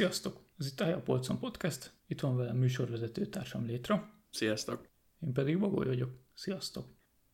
Sziasztok! Ez itt a Helya Polcon Podcast. Itt van velem műsorvezető társam Létra. Sziasztok! Én pedig Bagoly vagyok. Sziasztok!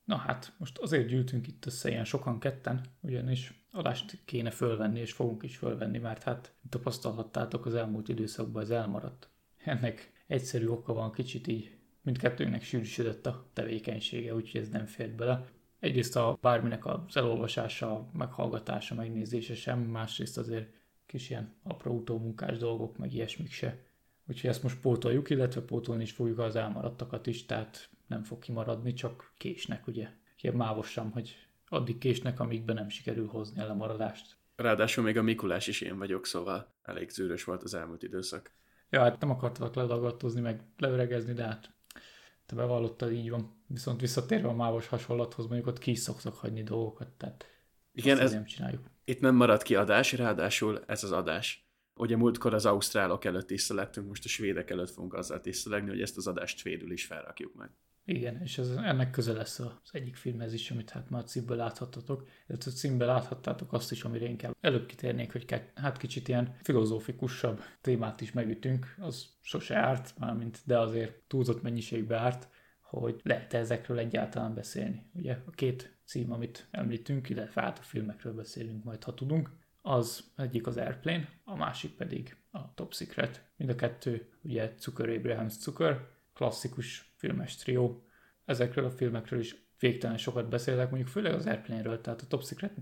Na hát, most azért gyűltünk itt össze ilyen sokan ketten, ugyanis adást kéne fölvenni, és fogunk is fölvenni, mert hát tapasztalhattátok az elmúlt időszakban ez elmaradt. Ennek egyszerű oka van, kicsit így mindkettőnek sűrűsödött a tevékenysége, úgyhogy ez nem fért bele. Egyrészt a bárminek az elolvasása, meghallgatása, megnézése sem, másrészt azért kis ilyen apró utómunkás dolgok, meg ilyesmik se. Úgyhogy ezt most pótoljuk, illetve pótolni is fogjuk az elmaradtakat is, tehát nem fog kimaradni, csak késnek, ugye. Ilyen mávosan, hogy addig késnek, amíg be nem sikerül hozni a lemaradást. Ráadásul még a Mikulás is én vagyok, szóval elég zűrös volt az elmúlt időszak. Ja, hát nem akartalak ledagadtozni, meg leöregezni, de hát te bevallottad, így van. Viszont visszatérve a mávos hasonlathoz, mondjuk ott ki is szoktak hagyni dolgokat, tehát Igen, ez, nem csináljuk. itt nem marad ki adás, ráadásul ez az adás. Ugye múltkor az ausztrálok előtt tisztelettünk, most a svédek előtt fogunk azzal tisztelegni, hogy ezt az adást svédül is felrakjuk meg. Igen, és ez, ennek köze lesz az egyik filmhez is, amit hát már a címben láthattatok. Illetve a címben láthattátok azt is, amire inkább előbb kitérnék, hogy hát kicsit ilyen filozófikusabb témát is megütünk, az sose árt, mármint, de azért túlzott mennyiségbe árt, hogy lehet ezekről egyáltalán beszélni. Ugye a két cím, amit említünk, illetve hát a filmekről beszélünk majd, ha tudunk, az egyik az Airplane, a másik pedig a Top Secret. Mind a kettő ugye Zucker Abrahams Zucker, klasszikus filmes trió. Ezekről a filmekről is végtelen sokat beszélek, mondjuk főleg az Airplane-ről, tehát a Top secret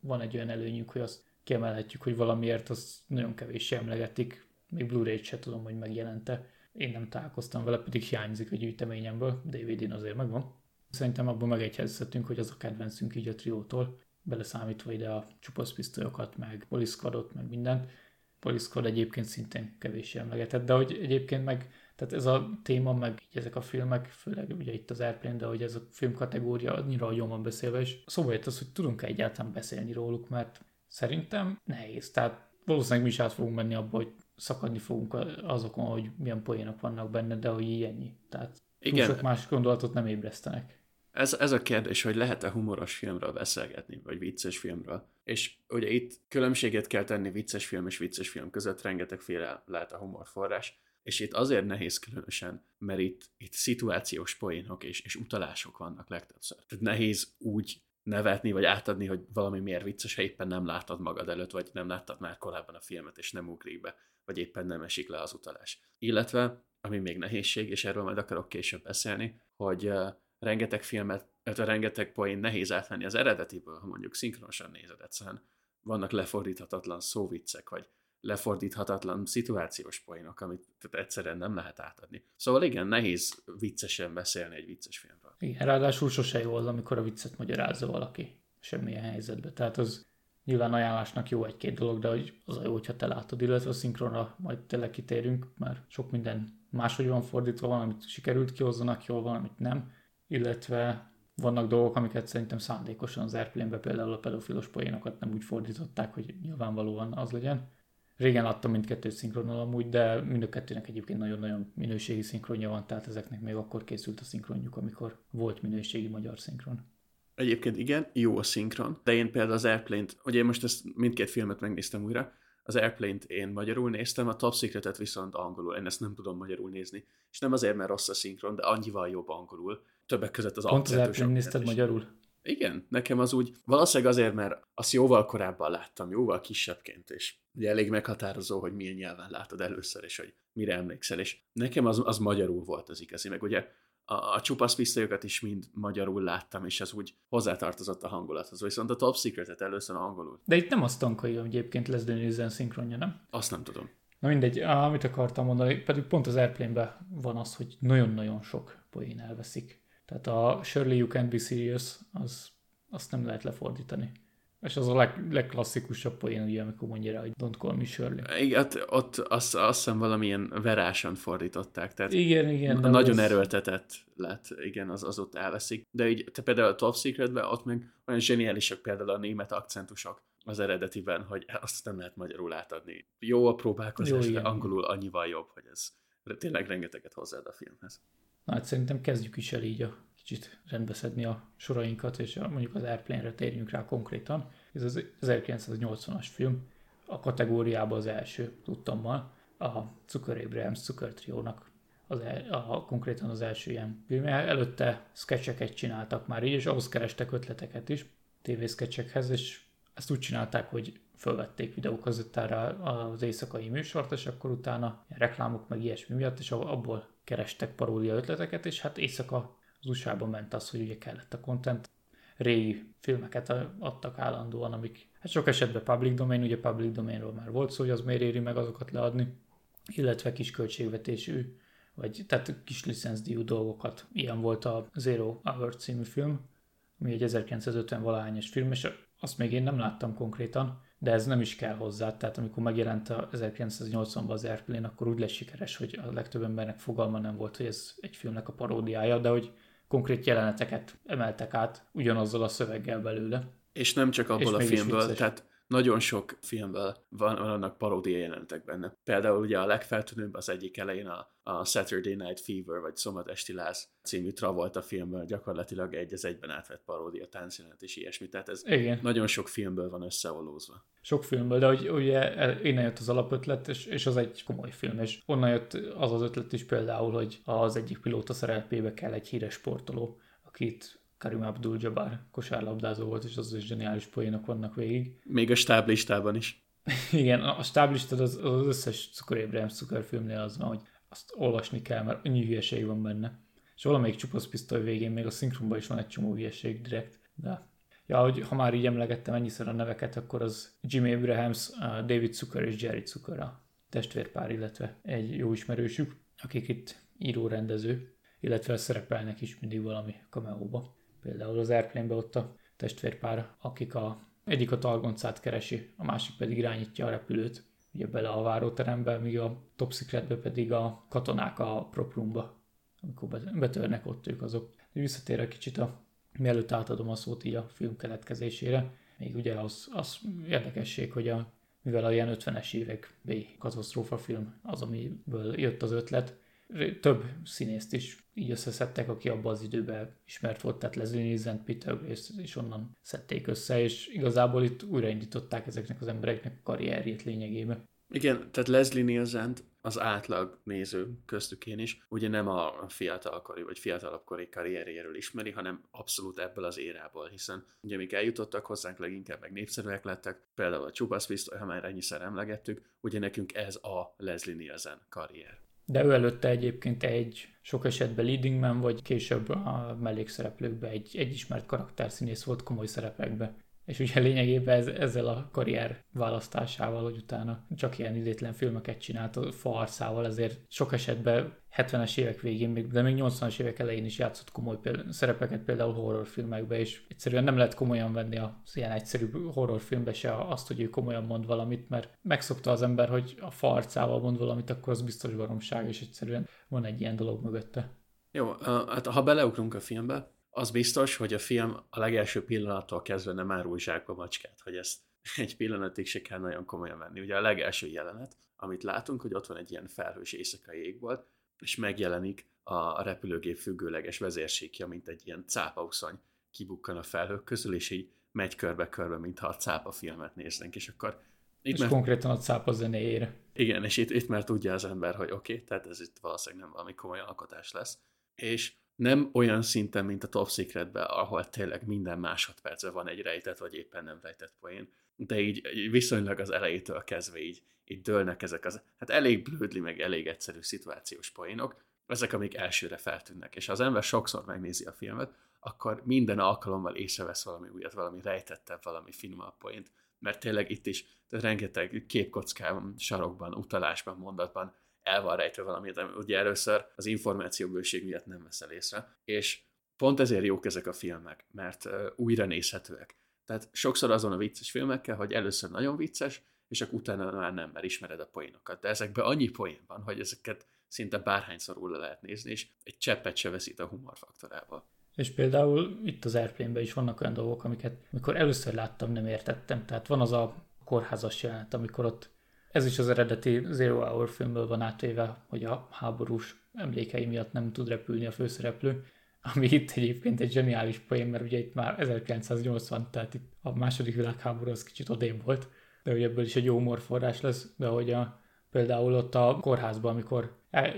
van egy olyan előnyük, hogy azt kiemelhetjük, hogy valamiért az nagyon kevés emlegetik, még Blu-ray-t se tudom, hogy megjelente. Én nem találkoztam vele, pedig hiányzik a gyűjteményemből, DVD-n azért megvan. Szerintem abban megegyezhetünk, hogy az a kedvencünk így a triótól, beleszámítva ide a csupasz pisztolyokat, meg Police Squadot, meg mindent. Police Squad egyébként szintén kevés emlegetett, de hogy egyébként meg tehát ez a téma, meg így ezek a filmek, főleg ugye itt az Airplane, de hogy ez a film kategória annyira jól van beszélve, és szóval jött az, hogy tudunk-e egyáltalán beszélni róluk, mert szerintem nehéz. Tehát valószínűleg mi is át fogunk menni abba, hogy szakadni fogunk azokon, hogy milyen poénok vannak benne, de hogy ennyi. Tehát Igen. túl sok más gondolatot nem ébresztenek. Ez, ez a kérdés, hogy lehet-e humoros filmről beszélgetni, vagy vicces filmről. És ugye itt különbséget kell tenni vicces film és vicces film között, rengetegféle lehet a humorforrás. És itt azért nehéz különösen, mert itt, itt szituációs poénok és, és utalások vannak legtöbbször. Tehát nehéz úgy nevetni, vagy átadni, hogy valami miért vicces, ha éppen nem láttad magad előtt, vagy nem láttad már korábban a filmet, és nem ugrik be, vagy éppen nem esik le az utalás. Illetve, ami még nehézség, és erről majd akarok később beszélni, hogy rengeteg filmet, illetve rengeteg poén nehéz átvenni az eredetiből, ha mondjuk szinkronosan nézed egyszerűen. Vannak lefordíthatatlan szóviccek, vagy lefordíthatatlan szituációs poénok, amit tehát egyszerűen nem lehet átadni. Szóval igen, nehéz viccesen beszélni egy vicces filmről. Igen, ráadásul sose jó az, amikor a viccet magyarázza valaki semmilyen helyzetben. Tehát az nyilván ajánlásnak jó egy-két dolog, de hogy az a jó, hogyha te látod, illetve a szinkronra majd tényleg kitérünk, mert sok minden máshogy van fordítva, valamit sikerült kihozzanak jól, valamit nem, illetve vannak dolgok, amiket szerintem szándékosan az airplane például a pedofilos poénokat nem úgy fordították, hogy nyilvánvalóan az legyen. Régen láttam mindkettőt szinkronnal amúgy, de mind a kettőnek egyébként nagyon-nagyon minőségi szinkronja van, tehát ezeknek még akkor készült a szinkronjuk, amikor volt minőségi magyar szinkron. Egyébként igen, jó a szinkron, de én például az Airplane-t, ugye én most ezt mindkét filmet megnéztem újra, az Airplane-t én magyarul néztem, a Top Secret-et viszont angolul, én ezt nem tudom magyarul nézni. És nem azért, mert rossz a szinkron, de annyival jobb angolul. Többek között az Pont az nézted magyarul? Igen, nekem az úgy, valószínűleg azért, mert azt jóval korábban láttam, jóval kisebbként, és ugye elég meghatározó, hogy milyen nyelven látod először, és hogy mire emlékszel, és nekem az, az magyarul volt az igazi, meg ugye a, a csupasz pisztolyokat is mind magyarul láttam, és az úgy hozzátartozott a hangulathoz, viszont a Top Secret-et először angolul. De itt nem az tankai, hogy egyébként lesz Dönőzen szinkronja, nem? Azt nem tudom. Na mindegy, amit akartam mondani, pedig pont az Airplane-ben van az, hogy nagyon-nagyon sok poén elveszik. Tehát a Surely You Can Be Serious, az, azt nem lehet lefordítani. És az a leg, legklasszikusabb poén, ugye, amikor mondja rá, hogy don't call me Shirley. Igen, ott, ott azt, azt hiszem valamilyen verásan fordították, tehát Igen, igen. nagyon az- erőltetett lett, igen, az, az ott elveszik. De így, te például a Top Secretben ott meg olyan zseniálisak például a német akcentusok az eredetiben, hogy azt nem lehet magyarul átadni. Jó a próbálkozás, Jó, de igen. angolul annyival jobb, hogy ez tényleg rengeteget hozzáad a filmhez. Na hát szerintem kezdjük is el így a kicsit rendbeszedni a sorainkat, és mondjuk az Airplane-re térjünk rá konkrétan. Ez az 1980-as film, a kategóriában az első, tudtammal, a Cukor Abrahams cukortriónak az el, a, konkrétan az első ilyen film. Előtte sketcheket csináltak már így, és ahhoz kerestek ötleteket is, tévészketchekhez, és ezt úgy csinálták, hogy fölvették videókazettára az éjszakai műsort, és akkor utána reklámok meg ilyesmi miatt, és abból kerestek paródia ötleteket, és hát éjszaka az USA-ban ment az, hogy ugye kellett a content. Régi filmeket adtak állandóan, amik hát sok esetben public domain, ugye public domainról már volt szó, hogy az miért éri meg azokat leadni, illetve kis költségvetésű, vagy tehát kis licenszdíjú dolgokat. Ilyen volt a Zero Hour című film, ami egy 1950 valahányos film, és azt még én nem láttam konkrétan, de ez nem is kell hozzá, tehát amikor megjelent a 1980-ban az Airplane, akkor úgy lesz sikeres, hogy a legtöbb embernek fogalma nem volt, hogy ez egy filmnek a paródiája, de hogy konkrét jeleneteket emeltek át ugyanazzal a szöveggel belőle. És nem csak abból És a filmből, tehát nagyon sok filmből van, vannak paródia jelenetek benne. Például ugye a legfeltűnőbb az egyik elején a, a Saturday Night Fever, vagy Szombat Esti Láz című Travolta filmből gyakorlatilag egy az egyben átvett paródia táncjelenet és ilyesmi. Tehát ez Igen, nagyon sok filmből van összeolózva. sok filmből, de ugye el- innen jött az alapötlet, és, és az egy komoly film, és onnan jött az az ötlet is például, hogy az egyik pilóta szerepébe kell egy híres sportoló, akit Karim Abdul-Jabbar kosárlabdázó volt, és az is zseniális poénok vannak végig. Még a stáblistában is. Igen, a stáblistad az, az összes Cukor Abrahams cukorfilmnél az van, hogy azt olvasni kell, mert annyi hülyeség van benne. És valamelyik csupasz pisztoly végén még a szinkronban is van egy csomó hülyeség direkt. De ja, hogy ha már így emlegettem ennyiszer a neveket, akkor az Jimmy Abrahams, David Zucker és Jerry Zucker a testvérpár, illetve egy jó ismerősük, akik itt író-rendező, illetve szerepelnek is mindig valami kameóba. Például az Airplane-ben ott a testvérpár, akik a egyik a talgoncát keresi, a másik pedig irányítja a repülőt, ugye bele a váróterembe, míg a Top Secretbe pedig a katonák a prop roomba, amikor be- betörnek ott ők azok. Visszatérek kicsit a, mielőtt átadom a szót így a film keletkezésére, még ugye az, az érdekesség, hogy a, mivel a ilyen 50-es évek B katasztrófa film az, amiből jött az ötlet, több színészt is így összeszedtek, aki abban az időben ismert volt, tehát Leslie Nielsen, Peter Grace, és onnan szedték össze, és igazából itt újraindították ezeknek az embereknek a karrierjét lényegében. Igen, tehát Leslie nielsen az átlag néző köztük én is, ugye nem a fiatalkori vagy fiatalabbkori karrierjéről ismeri, hanem abszolút ebből az érából, hiszen ugye amik eljutottak hozzánk, leginkább meg népszerűek lettek, például a Csupasz Pisztoly, ha már ennyiszer emlegettük, ugye nekünk ez a Leslie Nielsen karrier. De ő előtte egyébként egy sok esetben leading man, vagy később a mellékszereplőkben egy, egy ismert karakterszínész volt komoly szerepekben. És ugye lényegében ez, ezzel a karrier választásával, hogy utána csak ilyen idétlen filmeket csinált a farszával, ezért sok esetben 70-es évek végén, még- de még 80-as évek elején is játszott komoly péld- szerepeket például horrorfilmekbe, és egyszerűen nem lehet komolyan venni az ilyen egyszerű horrorfilmbe se azt, hogy ő komolyan mond valamit, mert megszokta az ember, hogy a farcával mond valamit, akkor az biztos baromság, és egyszerűen van egy ilyen dolog mögötte. Jó, hát ha beleugrunk a filmbe, az biztos, hogy a film a legelső pillanattól kezdve nem árul zsákba macskát, hogy ezt egy pillanatig se kell nagyon komolyan venni. Ugye a legelső jelenet, amit látunk, hogy ott van egy ilyen felhős éjszakai égbolt, és megjelenik a, a repülőgép függőleges vezérségja, mint egy ilyen cápauszony kibukkan a felhők közül, és így megy körbe-körbe, mintha a cápa filmet néznénk, és akkor itt És már, konkrétan a cápa zenéjére. igen, és itt, itt már tudja az ember, hogy oké, okay, tehát ez itt valószínűleg nem valami komoly alkotás lesz. És nem olyan szinten, mint a Top Secretben, ahol tényleg minden másodpercben van egy rejtett, vagy éppen nem rejtett poén, de így, viszonylag az elejétől kezdve így, így dőlnek ezek az, hát elég blödli, meg elég egyszerű szituációs poénok, ezek, amik elsőre feltűnnek. És ha az ember sokszor megnézi a filmet, akkor minden alkalommal észrevesz valami újat, valami rejtettebb, valami finomabb poént, mert tényleg itt is tehát rengeteg képkockában, sarokban, utalásban, mondatban el van rejtve valami, ugye először az információbőség miatt nem veszel észre, és pont ezért jók ezek a filmek, mert újra nézhetőek. Tehát sokszor azon a vicces filmekkel, hogy először nagyon vicces, és akkor utána már nem, mert ismered a poénokat. De ezekben annyi poén van, hogy ezeket szinte bárhányszor le lehet nézni, és egy cseppet se veszít a humorfaktorából. És például itt az airplane is vannak olyan dolgok, amiket mikor először láttam, nem értettem. Tehát van az a kórházas jelenet, amikor ott ez is az eredeti Zero Hour filmből van átvéve, hogy a háborús emlékei miatt nem tud repülni a főszereplő, ami itt egyébként egy zseniális poén, mert ugye itt már 1980, tehát itt a második világháború az kicsit odébb volt, de hogy ebből is egy jó humorforrás lesz, de hogy a, például ott a kórházban, amikor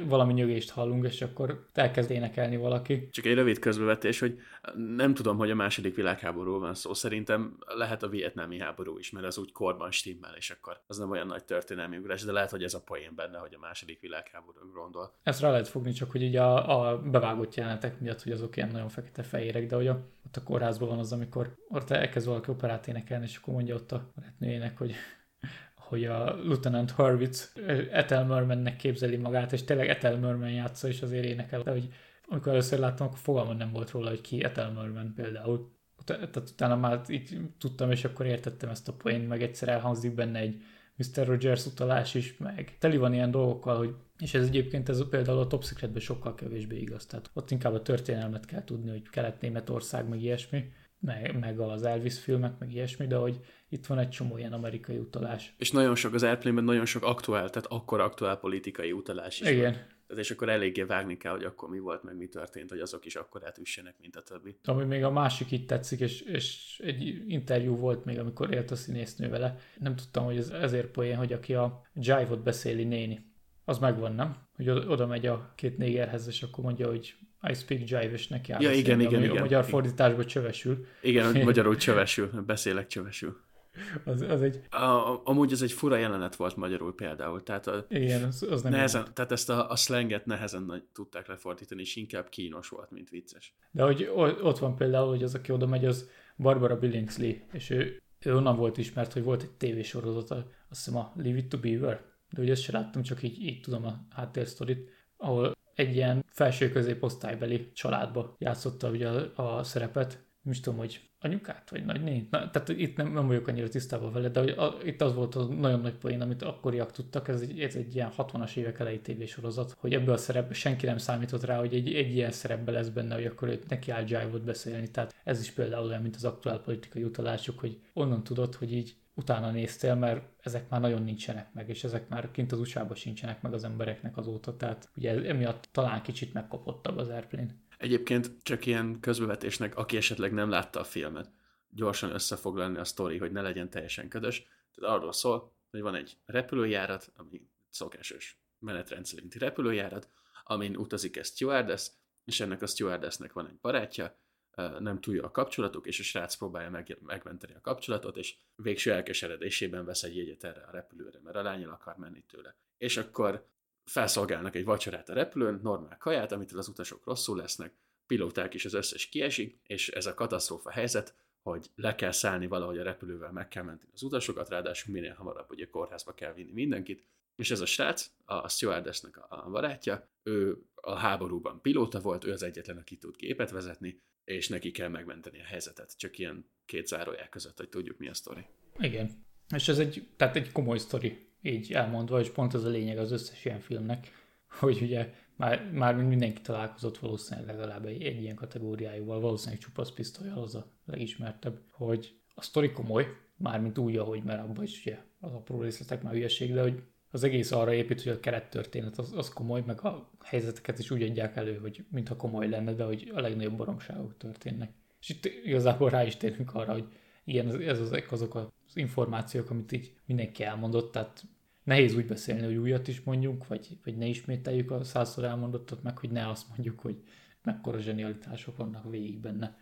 valami nyögést hallunk, és akkor elkezd énekelni valaki. Csak egy rövid közbevetés, hogy nem tudom, hogy a második világháború van szó. Szerintem lehet a vietnámi háború is, mert az úgy korban stimmel, és akkor az nem olyan nagy történelmi ugrás, de lehet, hogy ez a poén benne, hogy a második világháború gondol. Ezt rá lehet fogni, csak hogy így a, a bevágott jelenetek miatt, hogy azok ilyen nagyon fekete-fehérek, de hogy a, ott a kórházban van az, amikor ott elkezd valaki operát énekelni, és akkor mondja ott a barátnőjének, hogy hogy a Lieutenant Hurwitz Ethel Mermannek képzeli magát, és tényleg Ethel Merman játsza, és azért énekel. De hogy amikor először láttam, akkor fogalmam nem volt róla, hogy ki Ethel Merman például. Tehát utána már így tudtam, és akkor értettem ezt a poént, meg egyszer elhangzik benne egy Mr. Rogers utalás is, meg teli van ilyen dolgokkal, hogy és ez egyébként ez például a Top Secretben sokkal kevésbé igaz. Tehát ott inkább a történelmet kell tudni, hogy Kelet-Németország, meg ilyesmi meg, meg az Elvis filmek, meg ilyesmi, de hogy itt van egy csomó ilyen amerikai utalás. És nagyon sok az airplane nagyon sok aktuál, tehát akkor aktuál politikai utalás is Igen. Van. Tehát és akkor eléggé vágni kell, hogy akkor mi volt, meg mi történt, hogy azok is akkor átüssenek, mint a többi. Ami még a másik itt tetszik, és, és egy interjú volt még, amikor élt a színésznő vele. Nem tudtam, hogy ez ezért poén, hogy aki a Jive-ot beszéli néni. Az megvan, nem? Hogy oda megy a két négerhez, és akkor mondja, hogy I speak jive, és neki áll ja, igen, igen, igen, a magyar fordításban csövesül. Igen, magyarul csövesül, beszélek csövesül. Az, az egy... A, amúgy ez egy fura jelenet volt magyarul például. Tehát a, Igen, az, az nem nehezen, jelenet. Tehát ezt a, a slanget nehezen tudták lefordítani, és inkább kínos volt, mint vicces. De hogy ott van például, hogy az, aki oda megy, az Barbara Billingsley, és ő, ő onnan volt ismert, hogy volt egy tévésorozat, azt hiszem a Leave It To Beaver, de ugye ezt sem láttam, csak így, így tudom a háttérsztorit, ahol egy ilyen felső középosztálybeli családba játszotta ugye a, a szerepet. Nem is tudom, hogy anyukát, vagy nagyné. Na, tehát itt nem, nem vagyok annyira tisztában vele, de a, itt az volt a nagyon nagy poén, amit akkoriak tudtak, ez egy, ez egy ilyen 60-as évek elejé tévésorozat, hogy ebből a szerepbe senki nem számított rá, hogy egy, egy ilyen szerepbe lesz benne, hogy akkor őt neki áll jive beszélni. Tehát ez is például olyan, mint az aktuál politikai utalások, hogy onnan tudod, hogy így utána néztél, mert ezek már nagyon nincsenek meg, és ezek már kint az usa sincsenek meg az embereknek azóta, tehát ugye emiatt talán kicsit megkopottabb az Airplane. Egyébként csak ilyen közbevetésnek, aki esetleg nem látta a filmet, gyorsan összefoglalni a sztori, hogy ne legyen teljesen ködös. Tehát arról szól, hogy van egy repülőjárat, ami szokásos menetrend szerinti repülőjárat, amin utazik egy stewardess, és ennek a stewardessnek van egy barátja, nem túlja a kapcsolatuk, és a srác próbálja meg, megmenteni a kapcsolatot, és végső elkeseredésében vesz egy jegyet erre a repülőre, mert a lányal akar menni tőle. És akkor felszolgálnak egy vacsorát a repülőn, normál kaját, amitől az utasok rosszul lesznek, pilóták is az összes kiesik, és ez a katasztrófa helyzet, hogy le kell szállni valahogy a repülővel, meg kell menteni az utasokat, ráadásul minél hamarabb ugye kórházba kell vinni mindenkit, és ez a srác, a stewardessnek a barátja, ő a háborúban pilóta volt, ő az egyetlen, aki tud gépet vezetni, és neki kell megmenteni a helyzetet. Csak ilyen két zárójel között, hogy tudjuk mi a sztori. Igen. És ez egy, tehát egy komoly sztori, így elmondva, és pont ez a lényeg az összes ilyen filmnek, hogy ugye már, már mindenki találkozott valószínűleg legalább egy, egy ilyen kategóriájúval, valószínűleg csupasz pisztolyal az a legismertebb, hogy a sztori komoly, mármint úgy, ahogy, mert abban is ugye az apró részletek már hülyeség, de hogy az egész arra épít, hogy a kerettörténet az, az komoly, meg a helyzeteket is úgy adják elő, hogy mintha komoly lenne, de hogy a legnagyobb baromságok történnek. És itt igazából rá is térünk arra, hogy igen, ez az, azok az információk, amit így mindenki elmondott, tehát nehéz úgy beszélni, hogy újat is mondjunk, vagy, vagy ne ismételjük a százszor elmondottat, meg hogy ne azt mondjuk, hogy mekkora zsenialitások vannak végig benne.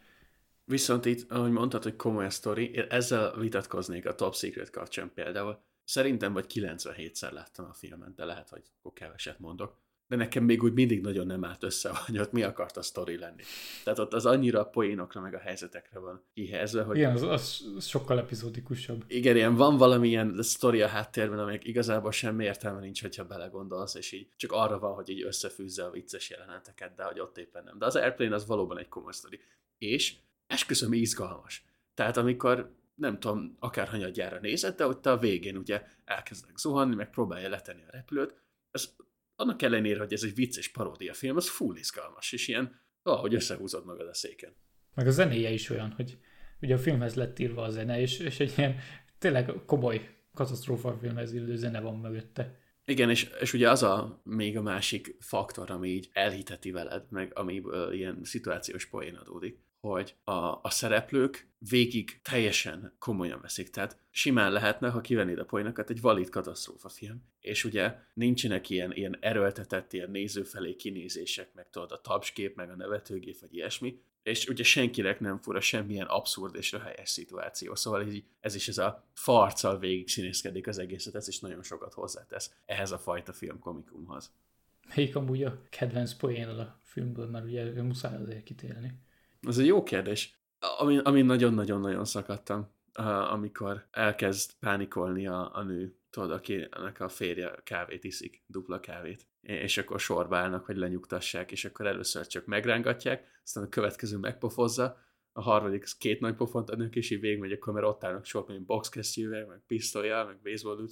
Viszont itt, ahogy mondtad, hogy komoly sztori, ezzel vitatkoznék a Top Secret kapcsán például. Szerintem vagy 97-szer láttam a filmet, de lehet, hogy keveset mondok. De nekem még úgy mindig nagyon nem állt össze, hogy ott mi akart a sztori lenni. Tehát ott az annyira a poénokra, meg a helyzetekre van kihelyezve, hogy... Igen, az, az sokkal epizódikusabb. Igen, ilyen van valamilyen sztori a háttérben, amelyik igazából semmi értelme nincs, hogyha belegondolsz, és így csak arra van, hogy így összefűzze a vicces jeleneteket, de hogy ott éppen nem. De az Airplane az valóban egy komoly sztori. És esküszöm izgalmas. Tehát amikor nem tudom, akár hanyadjára nézed, de ott a végén ugye elkezdek zuhanni, meg próbálja letenni a repülőt, ez annak ellenére, hogy ez egy vicces paródiafilm, az full izgalmas, és ilyen, ahogy összehúzod magad a széken. Meg a zenéje is olyan, hogy ugye a filmhez lett írva a zene, és, és egy ilyen tényleg komoly katasztrófa filmhez illő zene van mögötte. Igen, és, és ugye az a még a másik faktor, ami így elhiteti veled, meg amiből ilyen szituációs poén adódik, hogy a, a szereplők végig teljesen komolyan veszik. Tehát simán lehetne, ha kivennéd a poénokat, egy valid katasztrófa film. És ugye nincsenek ilyen, ilyen erőltetett, ilyen néző felé kinézések, meg tudod a tapskép, meg a nevetőgép, vagy ilyesmi. És ugye senkinek nem fura semmilyen abszurd és röhelyes szituáció. Szóval így, ez is ez a farccal végig színészkedik az egészet, ez is nagyon sokat hozzátesz ehhez a fajta filmkomikumhoz. Melyik amúgy a kedvenc poénod a filmből, mert ugye muszáj azért kitérni. Ez egy jó kérdés. Amin, amin nagyon-nagyon-nagyon szakadtam, amikor elkezd pánikolni a, a nő, tudod, akinek a férje kávét iszik, dupla kávét, és akkor sorba állnak, hogy lenyugtassák, és akkor először csak megrángatják, aztán a következő megpofozza, a harmadik két nagy pofont adnak, és így végigmegy, akkor mert ott állnak sorban, mint boxkesztyűvel, meg pisztolyjal, meg baseball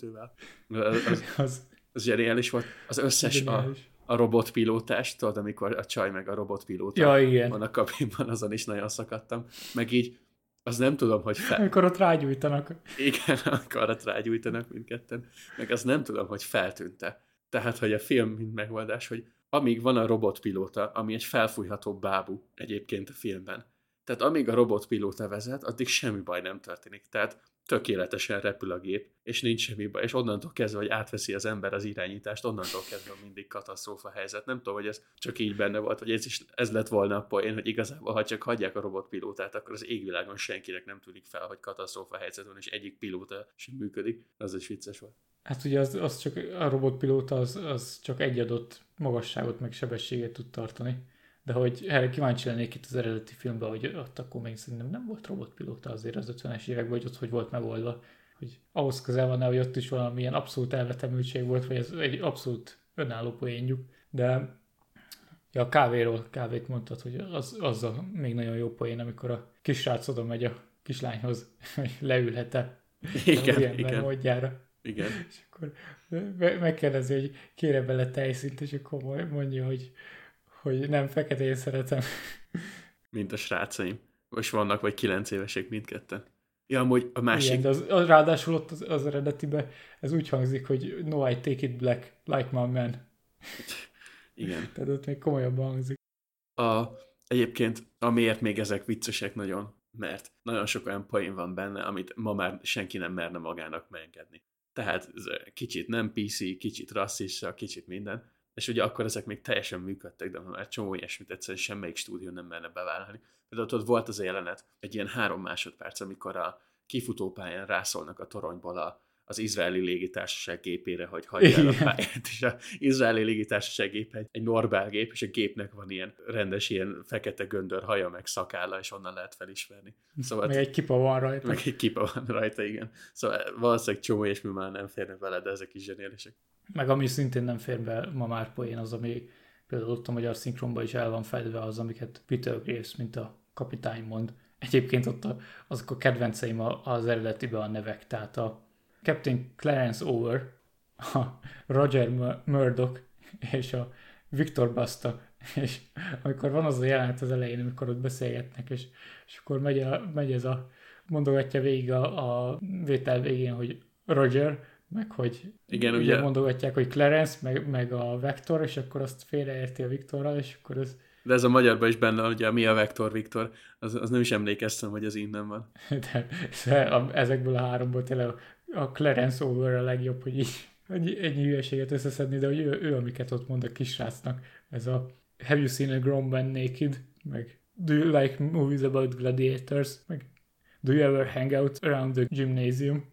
Az, az, az, az zseniális volt. Az összes, a, a robotpilótás, tudod, amikor a csaj meg a robotpilóta ja, igen. van a kabinban, azon is nagyon szakadtam. Meg így, az nem tudom, hogy fel... Amikor ott rágyújtanak. Igen, amikor ott rágyújtanak mindketten. Meg az nem tudom, hogy feltűnte. Tehát, hogy a film mint megoldás, hogy amíg van a robotpilóta, ami egy felfújható bábú egyébként a filmben, tehát amíg a robotpilóta vezet, addig semmi baj nem történik. Tehát tökéletesen repül a gép, és nincs semmi baj, és onnantól kezdve, hogy átveszi az ember az irányítást, onnantól kezdve mindig katasztrófa helyzet. Nem tudom, hogy ez csak így benne volt, hogy ez is ez lett volna a poén, hogy igazából, ha csak hagyják a robotpilótát, akkor az égvilágon senkinek nem tűnik fel, hogy katasztrófa helyzet van, és egyik pilóta sem működik. Az is vicces volt. Hát ugye az, az csak a robotpilóta az, az csak egy adott magasságot meg sebességet tud tartani. De hogy erre kíváncsi lennék itt az eredeti filmben, hogy ott akkor még szerintem nem volt robotpilóta azért az 50-es években, hogy ott hogy volt megoldva, hogy ahhoz közel van hogy ott is valamilyen abszolút elvetemültség volt, vagy ez egy abszolút önálló poénjuk. De ja, a kávéról, kávét mondtad, hogy az, az a még nagyon jó poén, amikor a kisrác oda megy a kislányhoz, hogy leülhet-e igen, igen. módjára. Igen. És akkor megkérdezi, hogy kére bele tejszint, és akkor mondja, hogy hogy nem feketén szeretem. Mint a srácaim. Most vannak vagy kilenc évesek mindketten. Ja, amúgy a másik... Igen, de az, az, ráadásul ott az, az eredetiben ez úgy hangzik, hogy no, I take it black, like my man. Igen. Tehát ott még komolyabban hangzik. A, egyébként, amiért még ezek viccesek nagyon, mert nagyon sok olyan poén van benne, amit ma már senki nem merne magának megengedni. Tehát ez kicsit nem PC, kicsit rasszista, kicsit minden, és ugye akkor ezek még teljesen működtek, de már csomó ilyesmit egyszerűen semmelyik stúdió nem merne bevállalni. Például ott volt az a jelenet, egy ilyen három másodperc, amikor a kifutópályán rászólnak a toronyból a, az izraeli légitársaság gépére, hogy hagyja el a pályát, és az izraeli légitársaság gép egy, egy normál gép, és a gépnek van ilyen rendes, ilyen fekete göndör haja, meg szakálla, és onnan lehet felismerni. Szóval meg egy kipa van rajta. Meg egy kipa van rajta, igen. Szóval valószínűleg csomó és mi már nem férne vele, de ezek is zseniálisek. Meg ami szintén nem fér be ma már poén, az, ami például ott a magyar szinkronban is el van fedve, az, amiket Peter Graves, mint a kapitány mond. Egyébként ott a, azok a kedvenceim az eredetiben a nevek, tehát a Captain Clarence Over, a Roger Murdoch és a Victor Basta, és amikor van az a jelenet az elején, amikor ott beszélgetnek, és, és akkor megy, a, megy ez a, mondogatja végig a, a vétel végén, hogy Roger, meg hogy Igen, ugye, ugye mondogatják, hogy Clarence, meg, meg a Vector, és akkor azt félreérti a Viktorral, és akkor ez... De ez a magyarban is benne, ugye mi a Vector Viktor, az, az nem is emlékeztem, hogy az innen van. De, de a, ezekből a háromból tényleg a Clarence Over a legjobb, hogy így ennyi, ennyi hülyeséget összeszedni, de hogy ő, ő, amiket ott mond a kisrácnak, ez a Have you seen a grown man naked? Meg Do you like movies about gladiators? Meg Do you ever hang out around the gymnasium?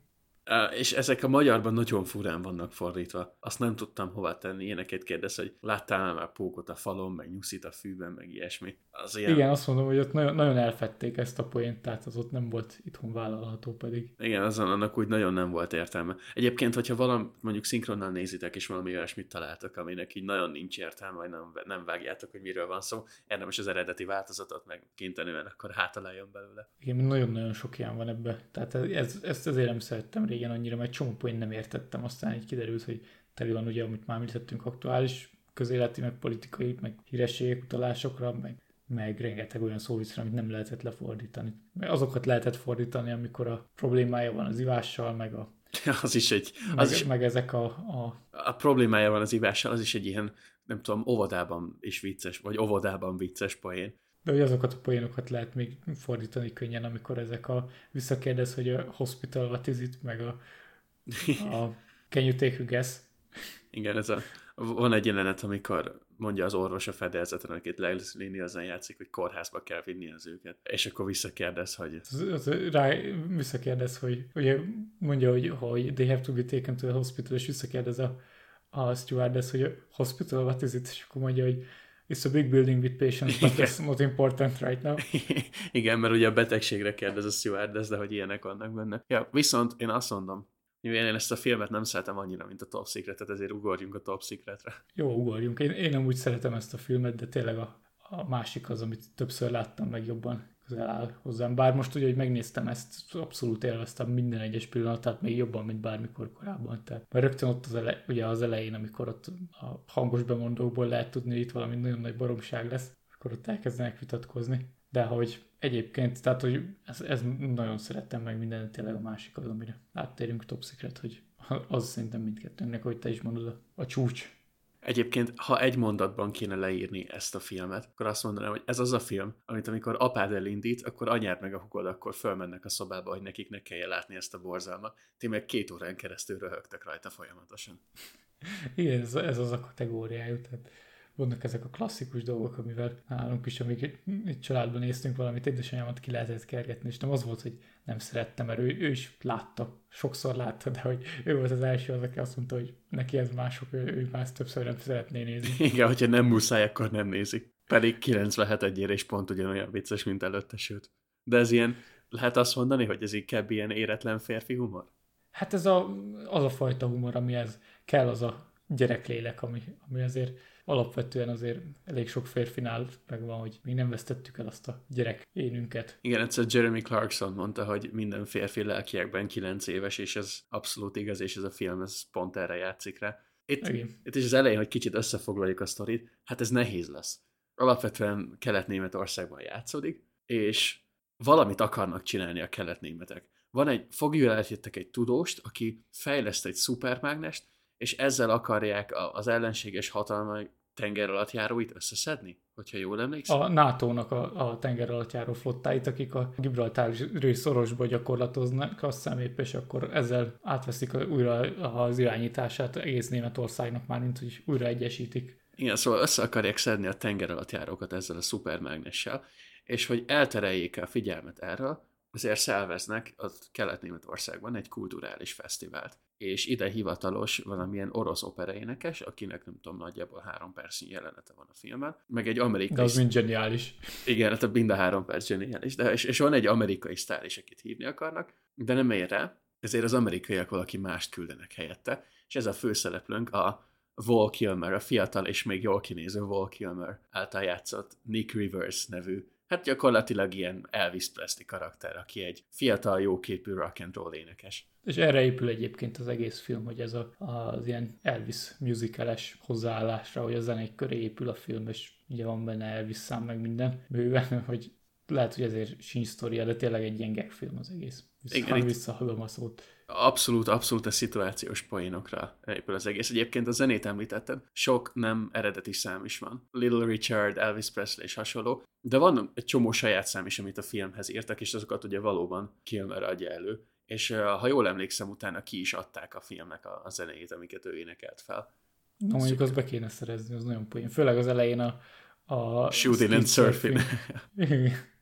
És ezek a magyarban nagyon furán vannak fordítva. Azt nem tudtam hova tenni. Ilyeneket kérdez, hogy láttál már pókot a falon, meg nyuszit a fűben, meg ilyesmi. Az ilyen... Igen, azt mondom, hogy ott nagyon, nagyon elfették ezt a poént, tehát az ott nem volt itthon vállalható pedig. Igen, azon annak úgy nagyon nem volt értelme. Egyébként, hogyha valami, mondjuk szinkronnal nézitek, és valami olyasmit találtak, aminek így nagyon nincs értelme, vagy nem, nem vágjátok, hogy miről van szó, érdemes az eredeti változatot meg kintenően, akkor hátaláljon belőle. Igen, nagyon-nagyon sok ilyen van ebbe. Tehát ez, ezt azért nem szerettem régen annyira, mert csomó poén nem értettem, aztán így kiderült, hogy teli van ugye, amit már említettünk, aktuális közéleti, meg politikai, meg hírességek utalásokra, meg, meg rengeteg olyan szóviszra, amit nem lehetett lefordítani. Azokat lehetett fordítani, amikor a problémája van az ivással, meg a az is egy... Az meg, is, meg ezek a, a... A problémája van az ivással, az is egy ilyen, nem tudom, óvodában is vicces, vagy óvodában vicces poén. De hogy azokat a poénokat lehet még fordítani könnyen, amikor ezek a visszakérdez, hogy a hospital what is it, meg a, a can you take a guess? Igen, ez a, van egy jelenet, amikor mondja az orvos a fedélzeten, akit Leslie azon játszik, hogy kórházba kell vinni az őket. És akkor visszakérdez, hogy... Rá visszakérdez, hogy ugye mondja, hogy, hogy they have to be taken to the hospital, és visszakérdez a, a stewardess, hogy a hospital, what is it? És akkor mondja, hogy It's a big building with patients, but Igen. that's not important right now. Igen, mert ugye a betegségre kérdez a stewardess, de hogy ilyenek vannak benne. Ja, viszont én azt mondom, mivel én ezt a filmet nem szeretem annyira, mint a Top Secret-et, ezért ugorjunk a Top Secret-re. Jó, ugorjunk. Én, én úgy szeretem ezt a filmet, de tényleg a, a másik az, amit többször láttam, meg jobban közel áll hozzám. Bár most ugye, hogy megnéztem ezt, abszolút élveztem minden egyes pillanatát, még jobban, mint bármikor korábban. Tehát, mert rögtön ott az, ele, ugye az elején, amikor ott a hangos bemondókból lehet tudni, hogy itt valami nagyon nagy baromság lesz, akkor ott elkezdenek vitatkozni. De hogy egyébként, tehát hogy ez, ez nagyon szerettem meg minden, tényleg a másik az, amire áttérünk Top Secret, hogy az szerintem mindkettőnknek, hogy te is mondod, a, a csúcs Egyébként, ha egy mondatban kéne leírni ezt a filmet, akkor azt mondanám, hogy ez az a film, amit amikor apád elindít, akkor anyád meg a hugod akkor fölmennek a szobába, hogy nekik ne kelljen látni ezt a borzalmat. Ti meg két órán keresztül röhögtek rajta folyamatosan. Igen, ez, ez az a kategóriájú. Tehát vannak ezek a klasszikus dolgok, amivel nálunk is, amíg itt családban néztünk valamit, édesanyámat ki lehetett kergetni, és nem az volt, hogy nem szerettem, mert ő, ő is látta, sokszor látta, de hogy ő volt az első az, aki azt mondta, hogy neki ez mások, ő, ő már többször nem szeretné nézni. Igen, hogyha nem muszáj, akkor nem nézik. Pedig 97 egyére is pont ugyanolyan vicces, mint előtte, sőt. De ez ilyen, lehet azt mondani, hogy ez inkább ilyen éretlen férfi humor? Hát ez a, az a fajta humor, amihez kell az a gyereklélek, ami, ami azért alapvetően azért elég sok férfinál megvan, hogy még nem vesztettük el azt a gyerek énünket. Igen, egyszer Jeremy Clarkson mondta, hogy minden férfi lelkiekben 9 éves, és ez abszolút igaz, és ez a film ez pont erre játszik rá. Itt, itt is az elején, hogy kicsit összefoglaljuk a sztorit, hát ez nehéz lesz. Alapvetően Kelet-Németországban játszódik, és valamit akarnak csinálni a kelet-németek. Van egy, fogjuk el egy tudóst, aki fejleszt egy szupermágnest, és ezzel akarják az ellenséges hatalmak tenger alatt járóit összeszedni, hogyha jól emlékszem? A NATO-nak a, a tenger alatt járó flottáit, akik a Gibraltári szorosba gyakorlatoznak, azt hiszem épp, és akkor ezzel átveszik újra az irányítását egész Németországnak már, mint hogy újra egyesítik. Igen, szóval össze akarják szedni a tenger alatt járókat ezzel a szupermágnessel, és hogy eltereljék a figyelmet erről, azért szerveznek a Kelet-Németországban egy kulturális fesztivált. És ide hivatalos valamilyen orosz operaénekes, akinek nem tudom, nagyjából három percnyi jelenete van a filmen, meg egy amerikai... De az mind zseniális. Igen, hát mind a három perc zseniális, de és, és van egy amerikai sztár is, akit hívni akarnak, de nem ér rá, ezért az amerikaiak valaki mást küldenek helyette, és ez a főszereplőnk a Val Kilmer, a fiatal és még jól kinéző Val Kilmer által játszott Nick Rivers nevű hát gyakorlatilag ilyen Elvis Presley karakter, aki egy fiatal, jóképű rock and roll énekes. És erre épül egyébként az egész film, hogy ez a, az ilyen Elvis musicales hozzáállásra, hogy a zenék köré épül a film, és ugye van benne Elvis szám meg minden bőven, hogy lehet, hogy ezért sincs sztoria, de tényleg egy ilyen film az egész. Igen, visszahallom a szót. Abszolút, abszolút a szituációs poénokra épül az egész. Egyébként a zenét említetted, sok nem eredeti szám is van. Little Richard, Elvis Presley és hasonló, de van egy csomó saját szám is, amit a filmhez írtak, és azokat ugye valóban Kilmer adja elő. És ha jól emlékszem, utána ki is adták a filmnek a, a zenéjét, amiket ő énekelt fel. Na mondjuk azt be kéne szerezni, az nagyon poén. Főleg az elején a, a Shooting and surfing.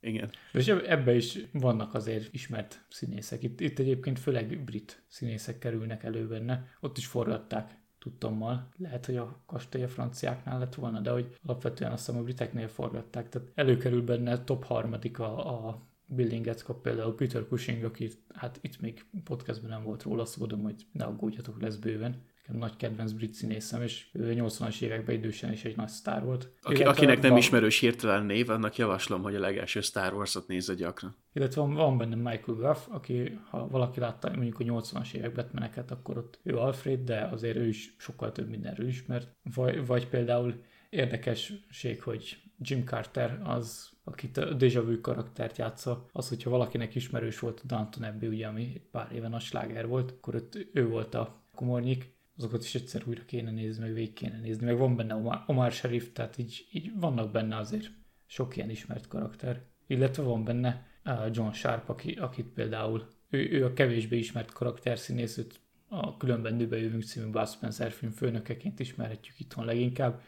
Igen. És ebbe is vannak azért ismert színészek. Itt, itt egyébként főleg brit színészek kerülnek elő benne. Ott is forgatták tudtommal. Lehet, hogy a kastély a franciáknál lett volna, de hogy alapvetően azt hiszem a briteknél forgatták. Tehát előkerül benne top harmadik a, a Building kap például Peter Cushing, aki hát itt még podcastben nem volt róla szó, de hogy ne aggódjatok, lesz bőven nagy kedvenc brit színészem, és ő 80-as években idősen is egy nagy sztár volt. Aki, akinek nem van, ismerős hirtelen név, annak javaslom, hogy a legelső Star Wars-ot nézze gyakran. Illetve van, van benne Michael Ruff, aki, ha valaki látta mondjuk a 80-as évek Batmaneket, akkor ott ő Alfred, de azért ő is sokkal több mindenről ismert. Vagy, vagy például érdekesség, hogy Jim Carter az, akit a Deja Vu karaktert játsza, az, hogyha valakinek ismerős volt a Downton Abbey, ugye, ami pár éven a sláger volt, akkor ott ő volt a komornyik, azokat is egyszer újra kéne nézni, meg végig kéne nézni, meg van benne Omar, Omar Sharif, tehát így, így vannak benne azért sok ilyen ismert karakter. Illetve van benne uh, John Sharp, aki, akit például ő, ő a kevésbé ismert karakterszínész, őt a Különben Nőbe jövünk című Bud Spencer film főnökeként ismerhetjük itthon leginkább.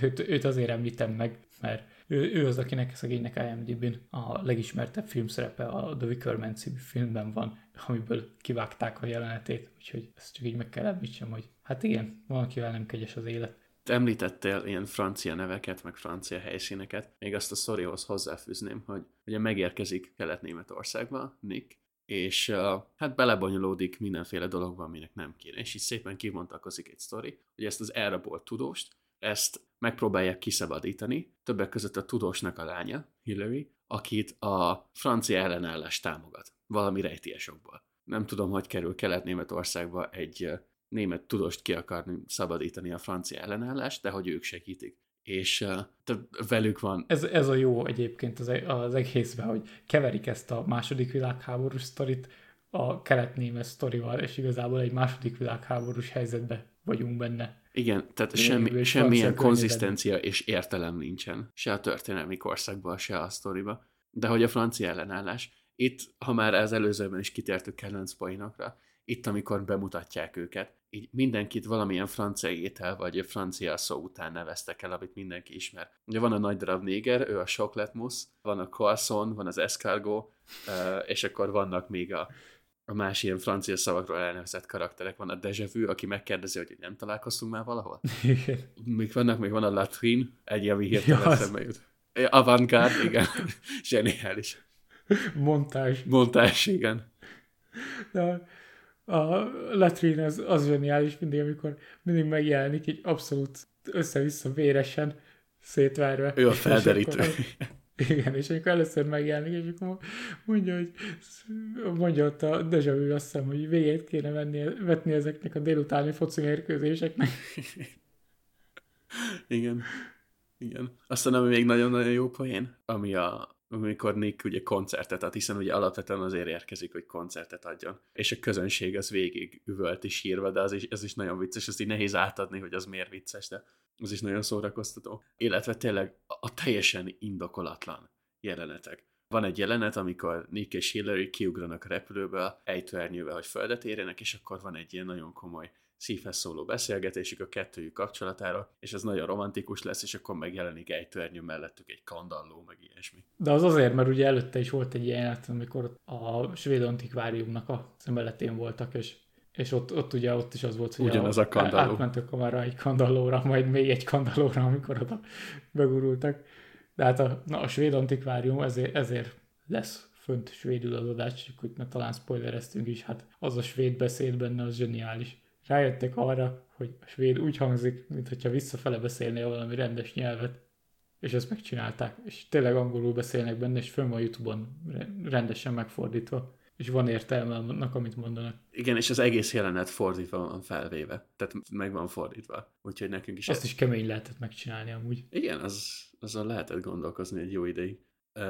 Őt, őt azért említem meg, mert ő, ő az, akinek szegénynek IMDb-n a legismertebb filmszerepe a The Wicker Man című filmben van, amiből kivágták a jelenetét, úgyhogy ezt csak így meg kell említsem, hogy hát igen, van, akivel nem kegyes az élet. Te említettél ilyen francia neveket, meg francia helyszíneket. Még azt a sztorihoz hozzáfűzném, hogy ugye megérkezik Kelet-Németországba Nick, és uh, hát belebonyolódik mindenféle dologban, aminek nem kéne. És így szépen kivontakozik egy sztori, hogy ezt az elrabolt tudóst, ezt megpróbálják kiszabadítani, többek között a tudósnak a lánya, Hillary, akit a francia ellenállás támogat, valami rejtiesokból. Nem tudom, hogy kerül Kelet-Németországba egy német tudóst ki akarni szabadítani a francia ellenállást, de hogy ők segítik. És uh, velük van. Ez, ez a jó egyébként az, e, az egészben, hogy keverik ezt a második világháborús sztorit a kelet-német sztorival, és igazából egy második világháborús helyzetbe vagyunk benne. Igen, tehát semmi, semmilyen konzisztencia és értelem nincsen. Se a történelmi korszakban, se a sztoriba. De hogy a francia ellenállás, itt, ha már az előzőben is kitértük kedvenc poinokra, itt, amikor bemutatják őket, így mindenkit valamilyen francia étel, vagy francia szó után neveztek el, amit mindenki ismer. Ugye van a nagy darab néger, ő a choclatmus, van a croissant, van az escargot, és akkor vannak még a a más ilyen francia szavakról elnevezett karakterek. Van a Deja Vu, aki megkérdezi, hogy nem találkoztunk már valahol. Még vannak, még van a Latrin, egy, ami hirtelen ja, eszembe jut. Avantgárd, igen. Zseniális. Montázs. Montázs, igen. De a Latrin az, az zseniális mindig, amikor mindig megjelenik egy abszolút össze-vissza véresen szétverve. Ő a felderítő. Igen, és amikor először megjelenik, és akkor mondja, hogy mondja ott a Deja Vu, azt hiszem, hogy végét kéne venni, vetni ezeknek a délutáni foci mérkőzéseknek. Igen. Igen. Aztán ami még nagyon-nagyon jó poén, ami a, amikor Nick ugye koncertet ad, hiszen ugye alapvetően azért érkezik, hogy koncertet adjon. És a közönség az végig üvölt is hírva, de az is, ez is nagyon vicces, ezt így nehéz átadni, hogy az miért vicces, de az is nagyon szórakoztató. Illetve tényleg a teljesen indokolatlan jelenetek. Van egy jelenet, amikor Nick és Hillary kiugranak a repülőből ejtőernyővel, hogy földet érjenek, és akkor van egy ilyen nagyon komoly szívhez szóló beszélgetésük a kettőjük kapcsolatára, és ez nagyon romantikus lesz, és akkor megjelenik ejtőernyő mellettük egy kandalló, meg ilyesmi. De az azért, mert ugye előtte is volt egy ilyen amikor a svéd antikváriumnak a szembeletén voltak, és és ott, ott ugye ott is az volt, hogy Ugyanaz a, a kandalló. átmentek kamera egy kandallóra, majd még egy kandallóra, amikor oda begurultak. De hát a, na, a svéd antikvárium ezért, ezért lesz fönt svédül az adás, hogy ne talán spoilereztünk is, hát az a svéd beszéd benne, az zseniális. Rájöttek arra, hogy a svéd úgy hangzik, mintha visszafele beszélnél valami rendes nyelvet, és ezt megcsinálták, és tényleg angolul beszélnek benne, és fönn van Youtube-on rendesen megfordítva és van értelme annak, amit mondanak. Igen, és az egész jelenet fordítva van felvéve, tehát meg van fordítva, úgyhogy nekünk is... Azt ez... is kemény lehetett megcsinálni amúgy. Igen, az, azon lehetett gondolkozni egy jó ideig.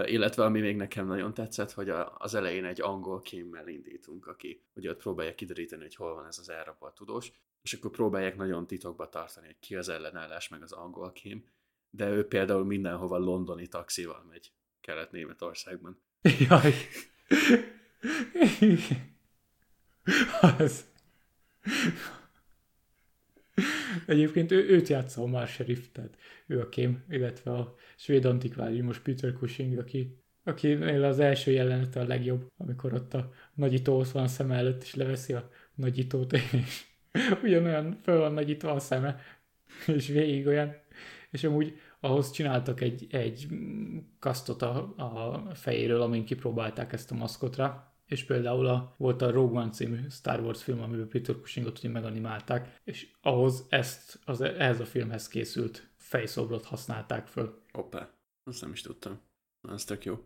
Illetve ami még nekem nagyon tetszett, hogy a, az elején egy angol kémmel indítunk, aki ugye ott próbálja kideríteni, hogy hol van ez az elrabolt tudós, és akkor próbálják nagyon titokba tartani, hogy ki az ellenállás, meg az angol kém, de ő például mindenhova londoni taxival megy Kelet-Németországban. Jaj, az. Egyébként ő, őt játsza a már sheriff, tehát ő a kém, illetve a svéd antikváriumos Peter Cushing, aki akinél az első jelenete a legjobb, amikor ott a nagyító ott van a szem előtt, és leveszi a nagyítót, és ugyanolyan föl van nagyítva a szeme, és végig olyan, és amúgy ahhoz csináltak egy, egy kasztot a, a fejéről, amin kipróbálták ezt a maszkotra, és például a, volt a Rogue One című Star Wars film, amiben Peter Cushingot ugye meganimálták, és ahhoz ezt, az, ehhez a filmhez készült fejszobrot használták föl. Hoppá, azt nem is tudtam. Az tök jó.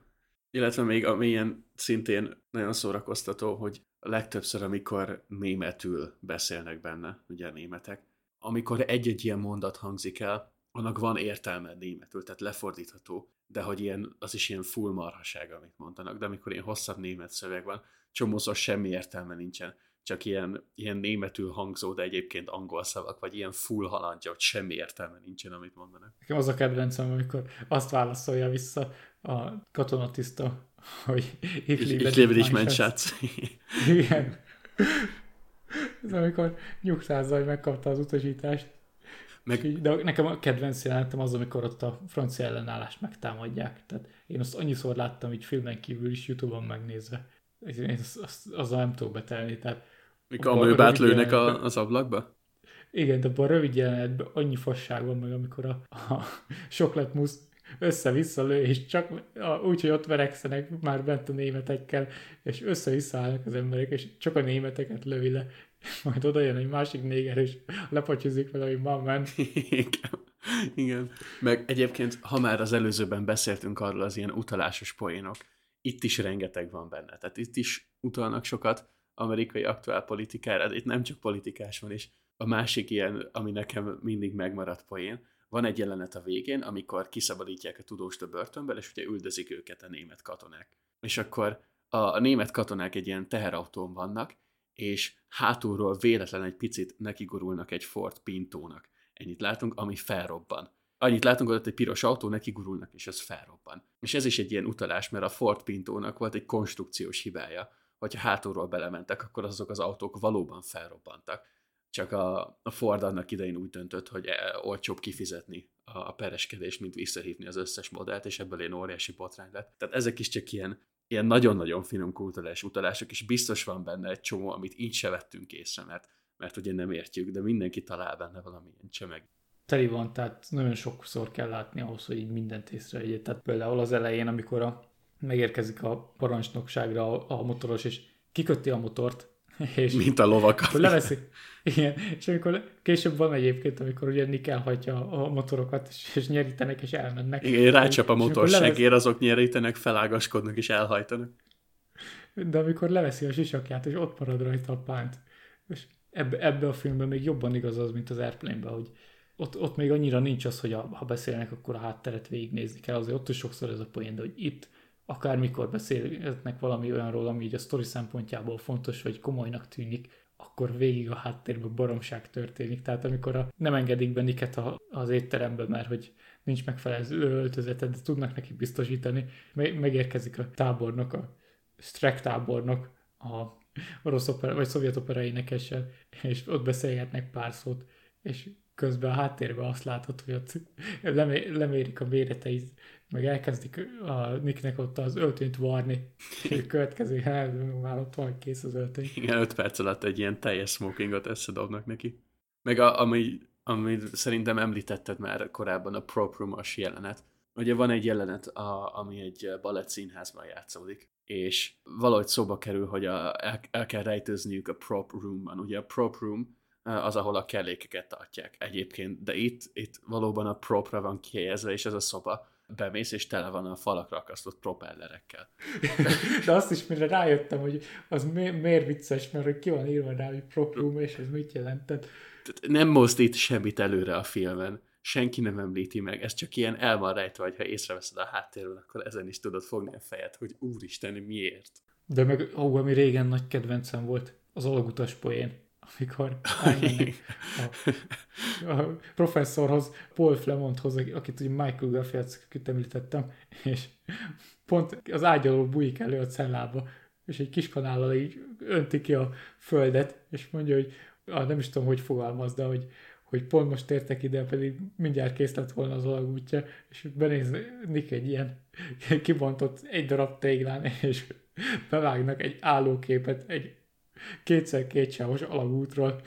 Illetve még amilyen szintén nagyon szórakoztató, hogy legtöbbször, amikor németül beszélnek benne, ugye németek, amikor egy-egy ilyen mondat hangzik el, annak van értelme németül, tehát lefordítható, de hogy ilyen, az is ilyen full marhaság, amit mondanak, de amikor ilyen hosszabb német szöveg van, csomószor semmi értelme nincsen, csak ilyen, ilyen németül hangzó, de egyébként angol szavak, vagy ilyen full halandja, hogy semmi értelme nincsen, amit mondanak. Nekem az a kedvencem, amikor azt válaszolja vissza a katonatiszta, hogy ich liebe, ich liebe dich, mein Schatz. Igen. Ez amikor nyugtázza, hogy megkapta az utasítást. Meg... De nekem a kedvenc jelenetem az, amikor ott a francia ellenállást megtámadják. Tehát én azt annyiszor láttam így filmen kívül is, Youtube-on megnézve. Én azt, azt, azzal nem tudok betelni. Tehát mikor a mőbát lőnek a, az ablakba? Igen, de abban a rövid jelenetben annyi fasság van meg, amikor a, a sokletmusz össze-vissza lő, és csak úgy, hogy ott verekszenek már bent a németekkel, és össze-vissza állnak az emberek, és csak a németeket lövi le, majd oda jön egy másik néger, és lepacsúzik vele, hogy man. Igen. Igen. Meg egyébként, ha már az előzőben beszéltünk arról az ilyen utalásos poénok, itt is rengeteg van benne. Tehát itt is utalnak sokat amerikai aktuál politikára, de itt nem csak politikás van, és a másik ilyen, ami nekem mindig megmaradt poén, van egy jelenet a végén, amikor kiszabadítják a tudóst a börtönből, és ugye üldözik őket a német katonák. És akkor a, a német katonák egy ilyen teherautón vannak, és hátulról véletlen egy picit nekigurulnak egy Ford Pintónak. Ennyit látunk, ami felrobban. Annyit látunk, hogy ott egy piros autó, nekigurulnak, és ez felrobban. És ez is egy ilyen utalás, mert a Ford Pintónak volt egy konstrukciós hibája, hogyha hátulról belementek, akkor azok az autók valóban felrobbantak. Csak a, a Ford annak idején úgy döntött, hogy e, olcsóbb kifizetni a, pereskedést, mint visszahívni az összes modellt, és ebből egy óriási botrány lett. Tehát ezek is csak ilyen ilyen nagyon-nagyon finom kulturális utalások, és biztos van benne egy csomó, amit így se vettünk észre, mert, mert ugye nem értjük, de mindenki talál benne valamilyen csemeg. Teli van, tehát nagyon sokszor kell látni ahhoz, hogy így mindent észrevegyél. Tehát például az elején, amikor a, megérkezik a parancsnokságra a, a motoros, és kikötti a motort, és Mint a lovak. Leveszi. Igen. És amikor később van egyébként, amikor ugye Nick elhagyja a motorokat, és, és nyerítenek, és elmennek. Igen, rácsap a motor segér, azok nyerítenek, felágaskodnak, és elhajtanak. De amikor leveszi a sisakját, és ott marad rajta a pánt. És ebbe, ebbe a filmben még jobban igaz az, mint az Airplane-ben, hogy ott, ott még annyira nincs az, hogy a, ha beszélnek, akkor a hátteret végignézni kell. Azért ott is sokszor ez a poén, de hogy itt akármikor beszélnek valami olyanról, ami így a sztori szempontjából fontos, vagy komolynak tűnik, akkor végig a háttérben baromság történik. Tehát amikor a, nem engedik be Niket a, az étterembe, mert hogy nincs megfelelő öltözete, de tudnak neki biztosítani, megérkezik a tábornok, a Strek tábornok, a orosz opera, vagy szovjet opera énekessel, és ott beszélgetnek pár szót, és közben a háttérben azt látod, hogy ott lemérik a méreteit meg elkezdik a Nicknek ott az öltönyt varni, és következő hát, már ott van kész az öltöny. Igen, öt perc alatt egy ilyen teljes smokingot összedobnak neki. Meg a, ami, ami szerintem említetted már korábban, a prop room jelenet. Ugye van egy jelenet, a, ami egy balett színházban játszódik, és valahogy szóba kerül, hogy a, el, el kell rejtőzniük a prop roomban. Ugye a prop room az, ahol a kellékeket tartják egyébként, de itt, itt valóban a propra van kihelyezve, és ez a szoba bemész, és tele van a falakra akasztott propellerekkel. De azt is, mire rájöttem, hogy az mi, miért vicces, mert hogy ki van írva rá, hogy prop room, és ez mit jelentett. Nem mozdít semmit előre a filmen. Senki nem említi meg. Ez csak ilyen el van rejtve, hogy ha észreveszed a háttérről, akkor ezen is tudod fogni a fejed, hogy úristen, miért. De meg, ó, ami régen nagy kedvencem volt, az alagutas poén amikor a, a professzorhoz, Paul Flemondhoz, akit ugye Michael Garfield, akit említettem, és pont az ágyaló bújik elő a cellába, és egy kis kanállal így önti ki a földet, és mondja, hogy ah, nem is tudom, hogy fogalmaz, de hogy, hogy pont most értek ide, pedig mindjárt kész lett volna az alagútja, és benéznik egy ilyen kibontott egy darab téglán, és bevágnak egy állóképet egy kétszer kétsávos alagútról.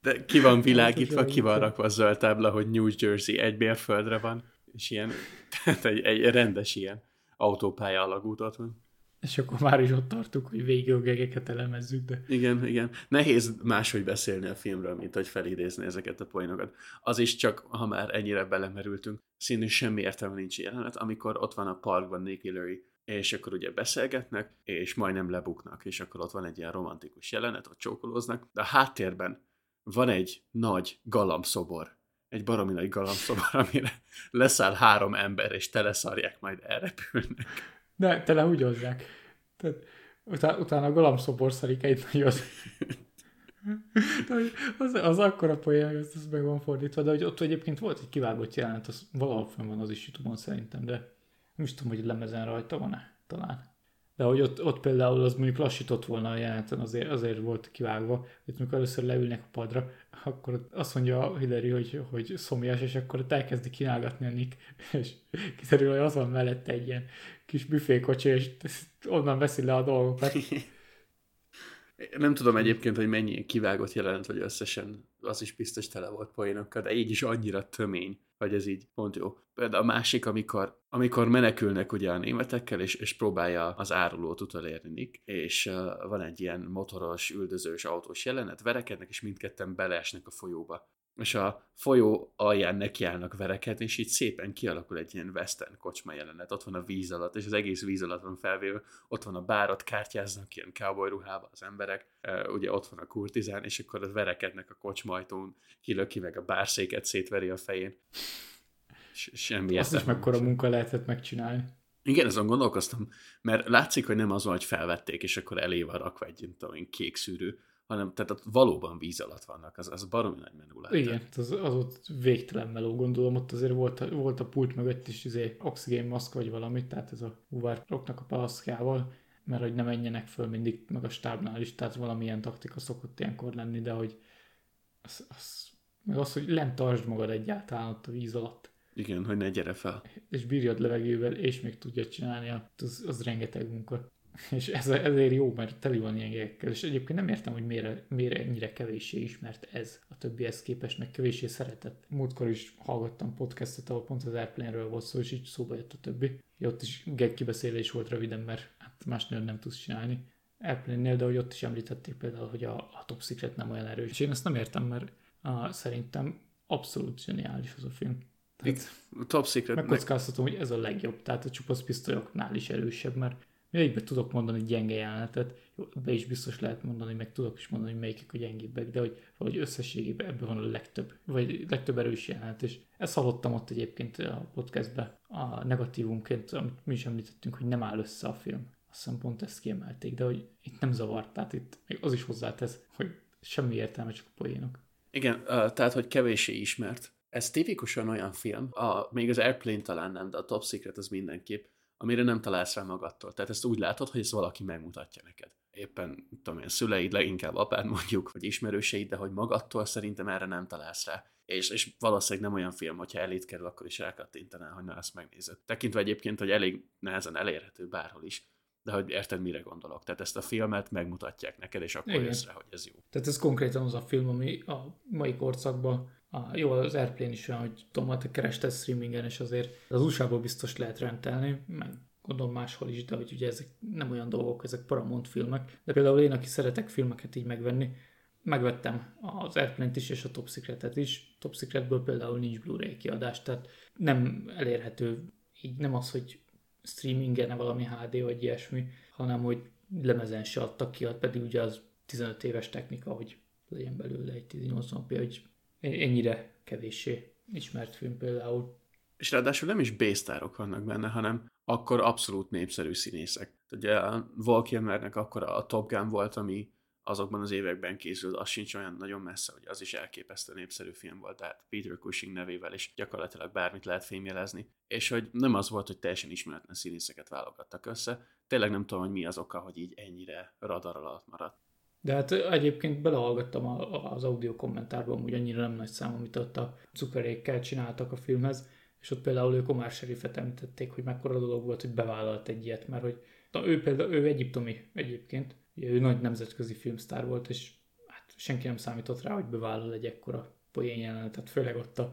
De ki van világítva, ki van rakva a zöld tábla, hogy New Jersey egy mérföldre van, és ilyen, tehát egy, egy rendes ilyen autópálya alagútot van. És akkor már is ott tartunk, hogy végig a gegeket elemezzük, de... Igen, igen. Nehéz máshogy beszélni a filmről, mint hogy felidézni ezeket a poénokat. Az is csak, ha már ennyire belemerültünk, színű semmi értelme nincs jelenet, amikor ott van a parkban Nicky Larry, és akkor ugye beszélgetnek, és majdnem lebuknak, és akkor ott van egy ilyen romantikus jelenet, ott csókolóznak, de a háttérben van egy nagy galambszobor, egy baromi nagy galambszobor, amire leszáll három ember, és teleszarják, majd elrepülnek. De tele úgy hozzák. Tehát utána, utána a galamszobor szarik egy nagyot. az, az akkora poén, hogy ez, ez meg van fordítva, de hogy ott egyébként volt egy kivágott jelenet, az valahol fenn van az is youtube szerintem, de nem is tudom, hogy lemezen rajta van-e, talán. De hogy ott, ott például az mondjuk lassított volna a jeleneten, azért, azért volt kivágva, hogy amikor először leülnek a padra, akkor azt mondja a Hillary, hogy, hogy szomjas, és akkor ott elkezdi kínálgatni a Nick, és kiderül, hogy az van mellette egy ilyen kis büfékocsi, és onnan veszi le a dolgokat. Nem tudom egyébként, hogy mennyi kivágott jelenet, vagy összesen az is biztos tele volt poénokkal, de így is annyira tömény, hogy ez így pont jó. Például a másik, amikor, amikor menekülnek ugye a németekkel, és, és próbálja az árulót utolérni és uh, van egy ilyen motoros, üldözős autós jelenet, verekednek, és mindketten beleesnek a folyóba és a folyó alján nekiállnak verekedni, és így szépen kialakul egy ilyen western kocsma jelenet. Ott van a víz alatt, és az egész víz alatt van felvéve, ott van a bárat, kártyáznak ilyen cowboy ruhába az emberek, ugye ott van a kurtizán, és akkor ott verekednek a kocsmajtón, kilöki meg a bárszéket, szétveri a fején. Semmi Azt is mekkora munka lehetett megcsinálni. Igen, azon gondolkoztam, mert látszik, hogy nem az hogy felvették, és akkor elé van rakva egy, tudom kék szűrő, hanem tehát ott valóban víz alatt vannak, az, az baromi nagy menü lehet. Igen, az, az ott végtelen meló, gondolom, ott azért volt, a, volt a pult mögött is izé, oxigén maszk vagy valami, tehát ez a uvároknak a palaszkjával, mert hogy ne menjenek föl mindig, meg a stábnál is, tehát valamilyen taktika szokott ilyenkor lenni, de hogy az, az, meg az, hogy lent tartsd magad egyáltalán ott a víz alatt. Igen, hogy ne gyere fel. És bírjad levegővel, és még tudja csinálni, az, az rengeteg munka. És ez, ezért jó, mert teli van ilyen gyerekkel. És egyébként nem értem, hogy miért, miért ennyire kevéssé ismert ez a többihez képest, meg kevéssé szeretett. Múltkor is hallgattam podcastot, ahol pont az Airplane-ről volt szó, és így szóba jött a többi. Ja, ott is kibeszélés volt röviden, mert hát más nem tudsz csinálni. Airplane-nél, de hogy ott is említették például, hogy a, a Top Secret nem olyan erős. És én ezt nem értem, mert a, szerintem abszolút zseniális az a film. Tehát a Top Secret megkockáztatom, meg... hogy ez a legjobb. Tehát a csupasz pisztolyoknál is erősebb, mert Melyikbe tudok mondani gyenge jelenetet, be is biztos lehet mondani, meg tudok is mondani, hogy melyikek a gyengébbek, de hogy valahogy összességében ebben van a legtöbb, vagy legtöbb erős jelenet, és ezt hallottam ott egyébként a podcastben a negatívunként, amit mi is említettünk, hogy nem áll össze a film. Azt hiszem ezt kiemelték, de hogy itt nem zavart, tehát itt még az is hozzátesz, hogy semmi értelme, csak a poénok. Igen, tehát, hogy kevéssé ismert. Ez tipikusan olyan film, a, még az Airplane talán nem, de a Top Secret az mindenképp, amire nem találsz rá magadtól. Tehát ezt úgy látod, hogy ez valaki megmutatja neked. Éppen, tudom én, szüleid, leginkább apád mondjuk, vagy ismerőseid, de hogy magadtól szerintem erre nem találsz rá. És, és valószínűleg nem olyan film, hogyha elét kerül, akkor is rákattintanál, hogy na ezt megnézed. Tekintve egyébként, hogy elég nehezen elérhető bárhol is, de hogy érted, mire gondolok. Tehát ezt a filmet megmutatják neked, és akkor Igen. rá, hogy ez jó. Tehát ez konkrétan az a film, ami a mai korszakban a, jó, az Airplane is olyan, hogy tudom, hogy kereste streamingen, és azért az usa biztos lehet rendelni, meg gondolom máshol is, de hogy ugye ezek nem olyan dolgok, ezek Paramount filmek. De például én, aki szeretek filmeket így megvenni, megvettem az Airplane-t is és a Top Secret-et is. Top Secretből például nincs Blu-ray kiadás, tehát nem elérhető így nem az, hogy streamingen valami HD vagy ilyesmi, hanem hogy lemezen se adtak ki, pedig ugye az 15 éves technika, hogy legyen belőle egy 18 hogy ennyire kevéssé ismert film például. És ráadásul nem is B-sztárok vannak benne, hanem akkor abszolút népszerű színészek. Ugye Val Kilmernek akkor a Top Gun volt, ami azokban az években készült, az sincs olyan nagyon messze, hogy az is elképesztő népszerű film volt, tehát Peter Cushing nevével is gyakorlatilag bármit lehet fémjelezni, és hogy nem az volt, hogy teljesen ismeretlen színészeket válogattak össze, tényleg nem tudom, hogy mi az oka, hogy így ennyire radar alatt maradt. De hát egyébként belehallgattam az audio kommentárban, hogy annyira nem nagy szám, amit ott a cukerékkel csináltak a filmhez, és ott például ők Omar Sherifet említették, hogy mekkora dolog volt, hogy bevállalt egy ilyet, mert hogy na, ő például, ő egyiptomi egyébként, ő nagy nemzetközi filmsztár volt, és hát senki nem számított rá, hogy bevállal egy ekkora poén jelenetet, főleg ott a,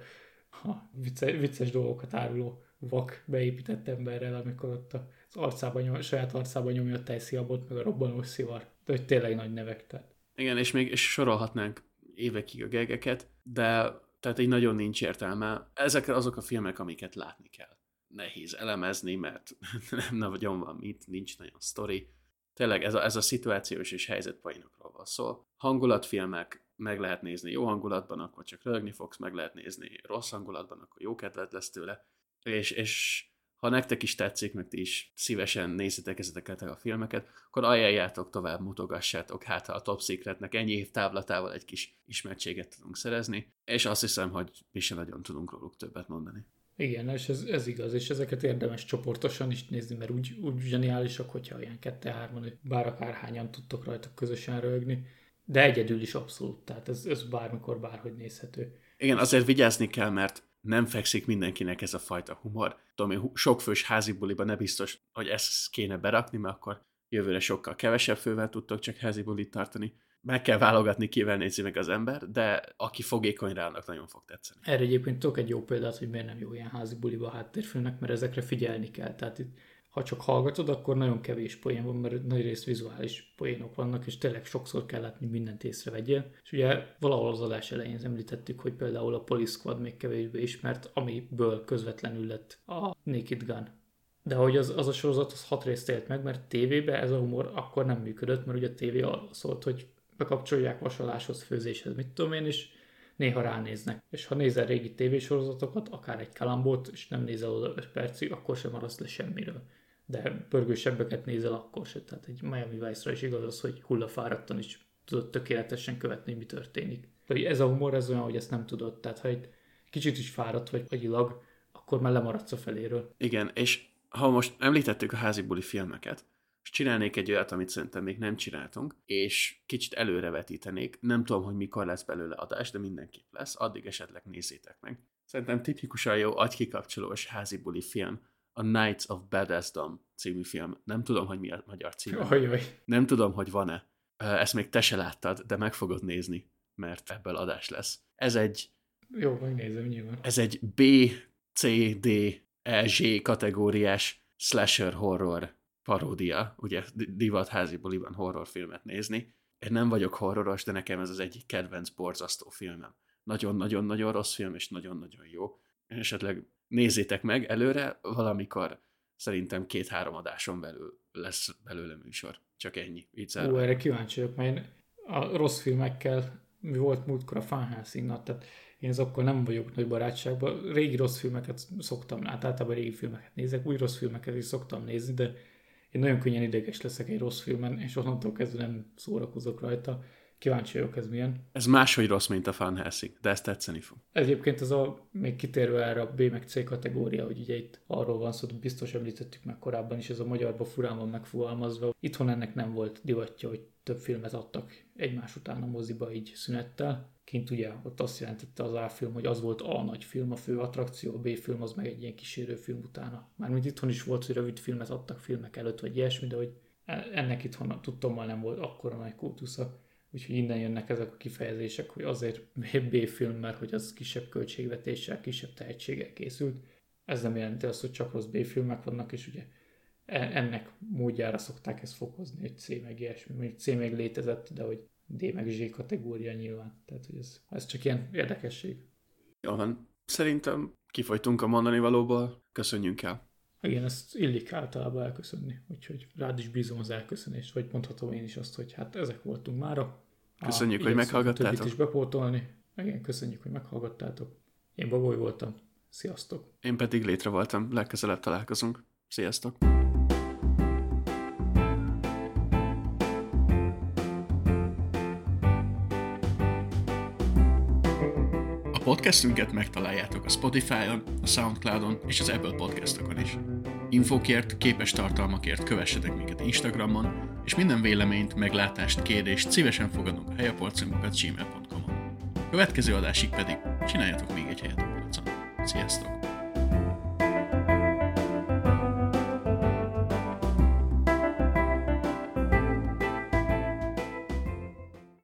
a vicces, vicces dolgokat áruló vak beépített emberrel, amikor ott az arcában nyom, a saját arcában nyomja a tejszíjabot, meg a robbanós szivar. Hogy tényleg nagy nevek. Tehát. Igen, és még és sorolhatnánk évekig a gegeket, de tehát így nagyon nincs értelme. Ezek azok a filmek, amiket látni kell. Nehéz elemezni, mert nem nagyon van mit, nincs nagyon sztori. Tényleg ez a, ez a szituációs és helyzetpoinokról van szó. Hangulatfilmek, meg lehet nézni jó hangulatban, akkor csak rögni fogsz, meg lehet nézni rossz hangulatban, akkor jó kedved lesz tőle. És, és ha nektek is tetszik, meg ti is szívesen nézitek ezeket a filmeket, akkor ajánljátok tovább, mutogassátok, hát ha a Top Secretnek ennyi év távlatával egy kis ismertséget tudunk szerezni, és azt hiszem, hogy mi sem nagyon tudunk róluk többet mondani. Igen, és ez, ez igaz, és ezeket érdemes csoportosan is nézni, mert úgy, úgy zseniálisak, hogyha olyan kette-hárman, bár akárhányan tudtok rajta közösen rögni, de egyedül is abszolút, tehát ez, ez bármikor, bárhogy nézhető. Igen, azért vigyázni kell, mert nem fekszik mindenkinek ez a fajta humor. Tudom, én sokfős házi buliba ne biztos, hogy ezt kéne berakni, mert akkor jövőre sokkal kevesebb fővel tudtok csak házi bulit tartani. Meg kell válogatni, kivel nézi meg az ember, de aki fogékony rá, annak nagyon fog tetszeni. Erre egyébként tudok egy jó példát, hogy miért nem jó ilyen házi buliba háttérfilmnek, mert ezekre figyelni kell. Tehát itt ha csak hallgatod, akkor nagyon kevés poén van, mert nagy rész vizuális poénok vannak, és tényleg sokszor kell látni, mindent észrevegyél. És ugye valahol az adás elején említettük, hogy például a Police Squad még kevésbé ismert, amiből közvetlenül lett a Naked Gun. De hogy az, az a sorozat az hat részt élt meg, mert tévébe ez a humor akkor nem működött, mert ugye a tévé arról szólt, hogy bekapcsolják vasaláshoz, főzéshez, mit tudom én, és néha ránéznek. És ha nézel régi tévésorozatokat, akár egy kalambot, és nem nézel oda 5 percig, akkor sem maradsz le semmiről de pörgősebbeket nézel akkor se. Tehát egy Miami Vice-ra is igaz az, hogy hullafáradtan is tudod tökéletesen követni, mi történik. De ez a humor, ez olyan, hogy ezt nem tudod. Tehát ha egy kicsit is fáradt vagy agyilag, akkor már lemaradsz a feléről. Igen, és ha most említettük a házi buli filmeket, és csinálnék egy olyat, amit szerintem még nem csináltunk, és kicsit előrevetítenék, nem tudom, hogy mikor lesz belőle adás, de mindenképp lesz, addig esetleg nézzétek meg. Szerintem tipikusan jó agykikapcsolós házi buli film a Knights of Badassdom című film. Nem tudom, hogy mi a magyar cím. Nem tudom, hogy van-e. Ezt még te se láttad, de meg fogod nézni, mert ebből adás lesz. Ez egy... Jó, megnézem nyilván. Ez egy B, C, D, E, Z kategóriás slasher horror paródia, ugye divat házi buliban horrorfilmet nézni. Én nem vagyok horroros, de nekem ez az egyik kedvenc borzasztó filmem. Nagyon-nagyon-nagyon rossz film, és nagyon-nagyon jó. Esetleg nézzétek meg előre, valamikor szerintem két-három adáson belül lesz belőle műsor. Csak ennyi. Így Ó, erre kíváncsi vagyok, mert a rossz filmekkel mi volt múltkor a Funhouse tehát én azokkal nem vagyok nagy barátságban. Régi rossz filmeket szoktam látni, általában régi filmeket nézek, új rossz filmeket is szoktam nézni, de én nagyon könnyen ideges leszek egy rossz filmen, és onnantól kezdve nem szórakozok rajta. Kíváncsi vagyok, ez milyen. Ez máshogy rossz, mint a Fan Helsing, de ezt tetszeni fog. Egyébként ez a, még kitérve erre a B meg C kategória, hogy ugye itt arról van szó, hogy biztos említettük meg korábban is, ez a magyarba furán van megfogalmazva. Itthon ennek nem volt divatja, hogy több filmet adtak egymás után a moziba így szünettel. Kint ugye ott azt jelentette az A film, hogy az volt a nagy film, a fő attrakció, a B film az meg egy ilyen kísérő film utána. Mármint itthon is volt, hogy rövid filmet adtak filmek előtt, vagy ilyesmi, de hogy e- ennek itthon tudtommal nem volt akkora nagy kultusza. Úgyhogy innen jönnek ezek a kifejezések, hogy azért B-film, mert hogy az kisebb költségvetéssel, kisebb tehetséggel készült. Ez nem jelenti azt, hogy csak rossz B-filmek vannak, és ugye e- ennek módjára szokták ezt fokozni, hogy C meg ilyesmi. Még C meg létezett, de hogy D meg Z kategória nyilván. Tehát, hogy ez, ez csak ilyen érdekesség. Jó van. Szerintem kifolytunk a mondani valóból. Köszönjünk el. Igen, ezt illik általában elköszönni, úgyhogy rád is bízom az elköszönést, vagy mondhatom én is azt, hogy hát ezek voltunk mára. Köszönjük, hogy meghallgattátok. is bepótolni. Igen, köszönjük, hogy meghallgattátok. Én Bagoly voltam. Sziasztok! Én pedig létre voltam. Legközelebb találkozunk. Sziasztok! Podcastünket megtaláljátok a Spotify-on, a Soundcloud-on és az Apple podcastokon is. Infokért, képes tartalmakért kövessetek minket Instagramon, és minden véleményt, meglátást, kérdést szívesen fogadunk a helyaporcunkat gmail.com-on. Következő adásig pedig csináljatok még egy helyet a polcon. Sziasztok!